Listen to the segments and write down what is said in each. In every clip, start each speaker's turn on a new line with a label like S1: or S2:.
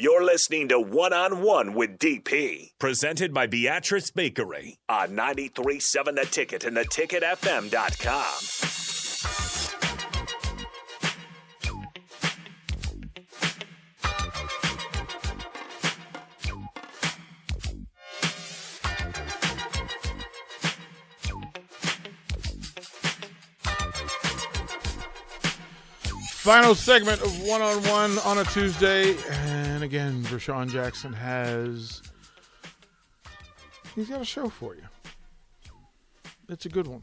S1: You're listening to One on One with DP, presented by Beatrice Bakery on 937 The Ticket and theticketfm.com.
S2: Final segment of one on one on a Tuesday, and again, Vershawn Jackson has he's got a show for you. It's a good one.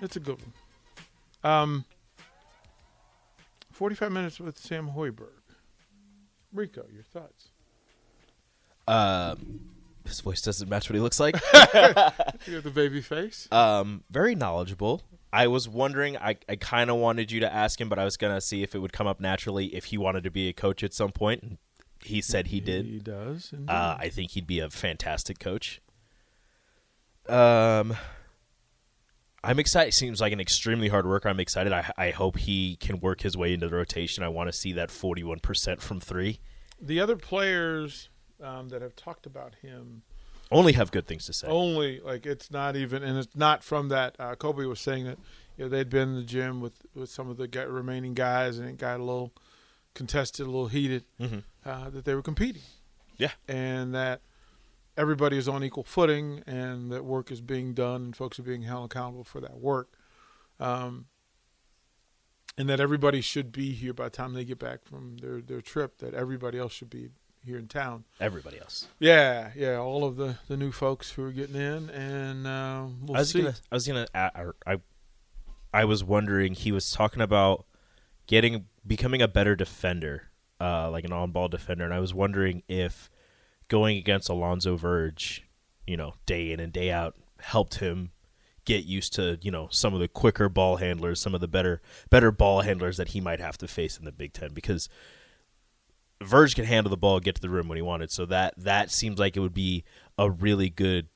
S2: It's a good one. Um, forty-five minutes with Sam Hoiberg. Rico, your thoughts?
S3: Uh, his voice doesn't match what he looks like.
S2: You have the baby face.
S3: um, very knowledgeable. I was wondering. I, I kind of wanted you to ask him, but I was gonna see if it would come up naturally if he wanted to be a coach at some point. He said he did.
S2: He does.
S3: Uh, I think he'd be a fantastic coach. Um, I'm excited. Seems like an extremely hard worker. I'm excited. I, I hope he can work his way into the rotation. I want to see that 41% from three.
S2: the other players um, that have talked about him
S3: Only have good things to say.
S2: only like it's not even and it's not from that uh, kobe was saying that you know they'd been in the gym with with some of the remaining guys and it got a little contested a little heated
S3: Mhm.
S2: uh, that they were competing
S3: Yeah.
S2: and that everybody is on equal footing and that work is being done and folks are being held accountable for that work um, and that everybody should be here by the time they get back from their, their trip that everybody else should be here in town
S3: Everybody else.
S2: yeah, yeah, all of the, the new folks who are getting in, and uh, we'll
S3: I was
S2: see.
S3: gonna. I was gonna. I, I, I was wondering. He was talking about getting becoming a better defender, uh, like an on-ball defender, and I was wondering if going against Alonzo Verge, you know, day in and day out, helped him get used to you know some of the quicker ball handlers, some of the better better ball handlers that he might have to face in the Big Ten because. Verge can handle the ball, get to the rim when he wanted. So that that seems like it would be a really good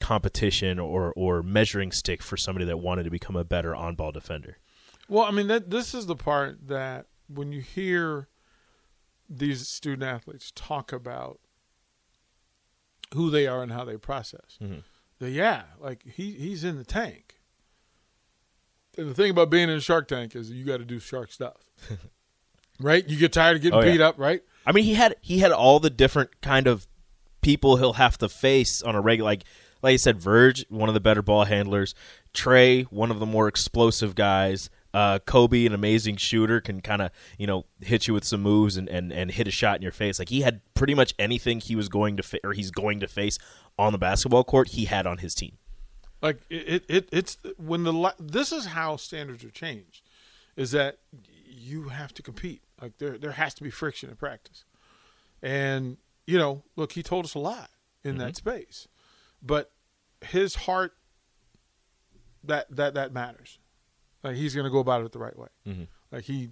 S3: competition or or measuring stick for somebody that wanted to become a better on ball defender.
S2: Well, I mean, that this is the part that when you hear these student athletes talk about who they are and how they process,
S3: Mhm.
S2: that yeah, like he he's in the tank. And the thing about being in a Shark Tank is you got to do shark stuff, right? You get tired of getting
S3: Oh, yeah.
S2: beat up, right?
S3: I mean, he had he had all the different kind of people he'll have to face on a regular like like I said, Verge, one of the better ball handlers, Trey, one of the more explosive guys. Uh, Kobe, an amazing shooter, can kind of you know hit you with some moves and, and, and hit a shot in your face. Like he had pretty much anything he was going to fa- or he's going to face on the basketball court. He had on his team.
S2: Like it, it, it it's when the this is how standards are changed, is that you have to compete. Like there there has to be friction in practice, and you know, look, he told us a lot in that space, but his heart that that that matters. Like he's going to go about it the right way.
S3: Mhm.
S2: Like he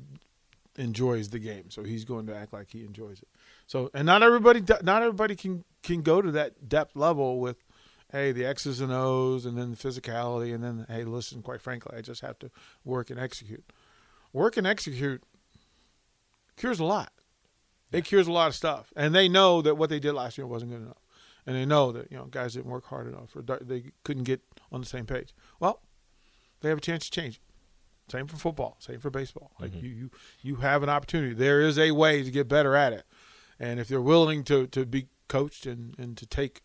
S2: enjoys the game, so he's going to act like he enjoys it. So, and not everybody not everybody can can go to that depth level with hey, the X's and O's, and then the physicality, and then hey, listen, quite frankly, I just have to work and execute. Work and execute cures a lot. It cures a lot of stuff, and they know that what they did last year wasn't good enough, and they know that you know guys didn't work hard enough, or they couldn't get on the same page. Well, they have a chance to change it. Same for football. Same for baseball. Like you, you, you have an opportunity. There is a way to get better at it, and if they're willing to to be coached and and to take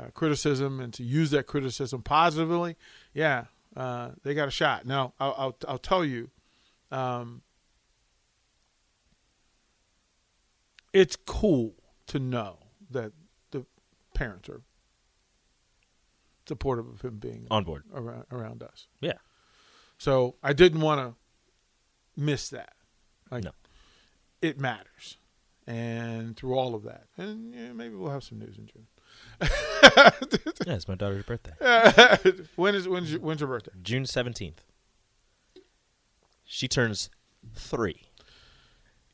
S2: uh, criticism and to use that criticism positively, yeah, uh, they got a shot. Now, I'll I'll, I'll tell you, um, it's cool to know that the parents are supportive of him being
S3: On board.
S2: around, around us.
S3: Yeah.
S2: So I didn't want to miss that. Like,
S3: No.
S2: it matters, and through all of that, and yeah, maybe we'll have some news in June.
S3: Yeah, it's my daughter's birthday.
S2: when is when's your, when's your birthday?
S3: June 17th. She turns three.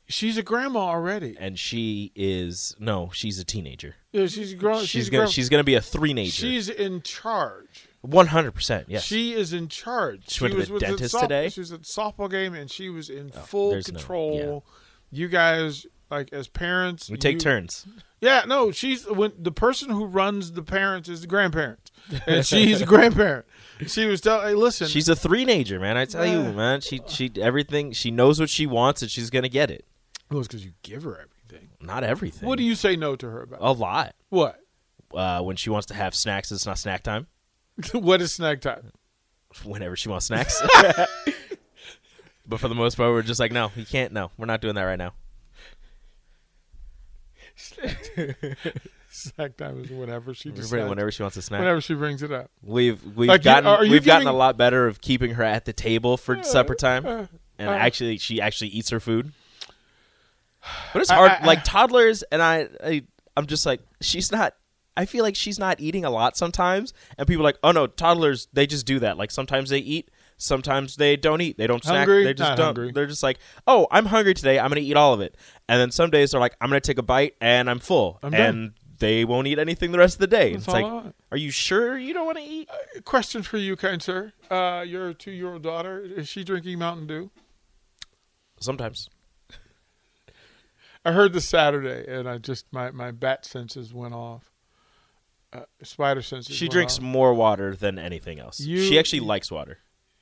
S2: She's a grandma already.
S3: And she is, no, she's a teenager.
S2: Yeah, she's grown.
S3: she's,
S2: She's,
S3: gonna
S2: grown.
S3: she's gonna be a three nager.
S2: She's in charge.
S3: one hundred percent. Yes.
S2: She is in charge.
S3: She went to
S2: was
S3: the
S2: with
S3: dentist
S2: soft-
S3: today?
S2: She was at the softball game and she was in
S3: Oh,
S2: full
S3: there's no-
S2: control. You guys Like as parents,
S3: We take
S2: you-
S3: turns.
S2: Yeah, no, she's when the person who runs the parents is the grandparent, and she's a grandparent. She was telling, "Hey, listen,
S3: She's a three nager, man. I tell you, man. She she everything. She knows what she wants, and she's gonna get it.
S2: well, it's because you give her everything.
S3: Not everything.
S2: What do you say no to her about?
S3: A lot.
S2: What?
S3: Uh, when she wants to have snacks, it's not snack time.
S2: what is snack time?
S3: Whenever she wants snacks. but for the most part, we're just like, no, you can't. No, we're not doing that right now.
S2: Snack time is whenever she decides.
S3: Whenever she wants a snack.
S2: Whenever she brings it up.
S3: We've we've
S2: Like,
S3: gotten
S2: you
S3: we've gotten a lot better of keeping her at the table for supper time,
S2: uh,
S3: and
S2: uh.
S3: actually she actually eats her food. But it's hard,
S2: I- I-
S3: like toddlers, and I, I I'm just like she's not. I feel like she's not eating a lot sometimes, and people are like, oh no, toddlers they just do that. Like sometimes they eat, sometimes they don't eat. They don't snack.
S2: Hungry?
S3: They just
S2: Not
S3: don't.
S2: hungry.
S3: They're just like, oh, I'm hungry today. I'm gonna eat all of it. And then some days they're like, I'm gonna take a bite and I'm full,
S2: I'm done.
S3: They won't eat anything the rest of the day.
S2: That's
S3: it's like, are you sure you don't want to eat?
S2: Question for you, kind sir. Uh, your two-year-old daughter is she drinking Mountain Dew?
S3: Sometimes.
S2: I heard this Saturday, and I just my my bat senses went off. Uh, spider senses.
S3: She drinks
S2: off.
S3: more water than anything else.
S2: You-
S3: she actually likes water.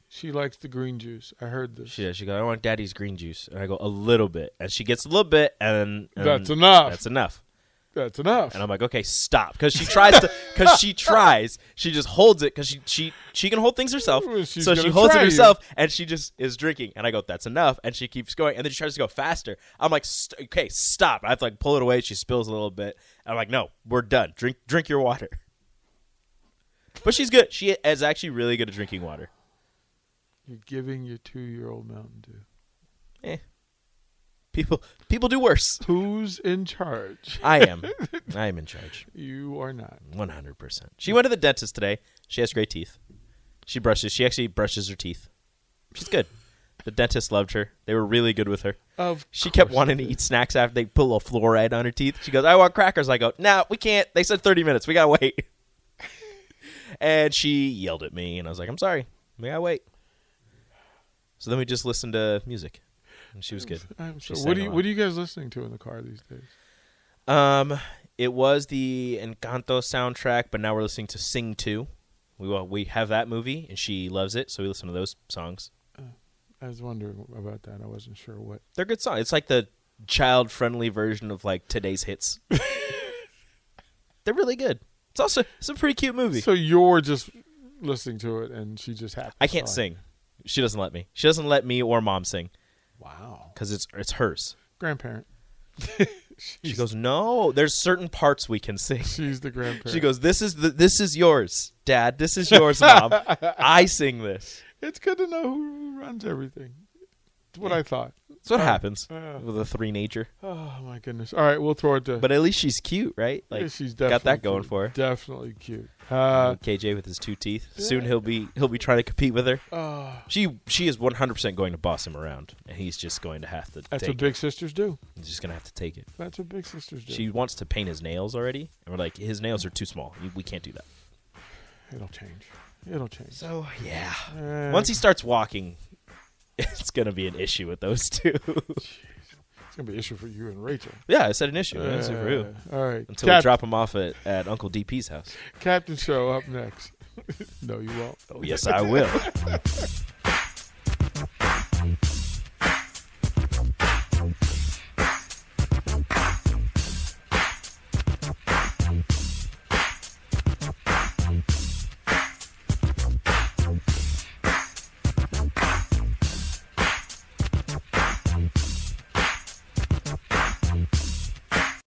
S2: She likes the green juice. I heard this.
S3: She she goes, I want daddy's green juice. And I go, a little bit. And she gets a little bit and, and
S2: That's enough.
S3: That's enough.
S2: That's enough.
S3: And I'm like, okay, stop. Because she tries to, because she tries. She just holds it because she, she, she can hold things herself.
S2: She's
S3: So she
S2: gonna
S3: holds it
S2: try you.
S3: herself and she just is drinking. And I go, that's enough. And she keeps going. And then she tries to go faster. I'm like, St- okay, stop. I have to like pull it away. She spills a little bit. I'm like, no, we're done. Drink, drink your water. But she's good. She is actually really good at drinking water.
S2: You're giving your two-year-old Mountain Dew.
S3: Eh. People, people do worse.
S2: Who's in charge?
S3: I am. I am in charge.
S2: You are not.
S3: One hundred percent. She went to the dentist today. She has great teeth. She brushes. She actually brushes her teeth. She's good. The dentist loved her. They were really good with her.
S2: Of
S3: She kept wanting to eat snacks after they put a little fluoride on her teeth. She goes, "I want crackers." I go, "No, we can't." They said thirty minutes. We gotta wait. and she yelled at me, and I was like, "I'm sorry. We gotta wait." So then we just listened to music, and she was good.
S2: I'm what do you what are you guys listening to in the car these days?
S3: Um, it was the Encanto soundtrack, but now we're listening to Sing Two. We well, we have that movie, and she loves it, so we listen to those songs.
S2: I was wondering about that. I wasn't sure what.
S3: They're good songs. It's like the child-friendly version of like today's hits. They're really good. It's also it's a pretty cute movie.
S2: So you're just listening to it, and she just happens.
S3: I can't sing. She doesn't let me. She doesn't let me or mom sing
S2: Wow,
S3: because it's it's hers.
S2: grandparent.
S3: She goes, "No, there's certain parts we can sing."
S2: She's the grandparent.
S3: She goes, "This is the this is yours, Dad. This is yours, Mom. I sing this."
S2: It's good to know who runs everything. What I thought.
S3: That's what
S2: Uh,
S3: happens
S2: uh.
S3: with a three nature.
S2: Oh my goodness! All right, we'll throw it to.
S3: But at least she's cute, right? Like
S2: Yeah, she's
S3: got that going
S2: cute.
S3: for her.
S2: Definitely cute. Uh,
S3: KJ with his two teeth. Soon he'll be he'll be trying to compete with her.
S2: uh,
S3: She she is 100% going to boss him around, and he's just going to have to
S2: that's what big sisters do.
S3: He's just going to have to take it.
S2: That's what big sisters do.
S3: She wants to paint his nails already, and we're like, his nails are too small. We can't do that.
S2: It'll change. It'll change.
S3: So yeah,
S2: Uh,
S3: once he starts walking, it's going to be an issue with those two.
S2: it's gonna be an issue for you and Rachel.
S3: yeah, I said an issue. That's it for you.
S2: Uh, all right.
S3: Until we drop him off at, at Uncle DP's house.
S2: Captain Show up next. no, you won't.
S3: Oh yes, I will.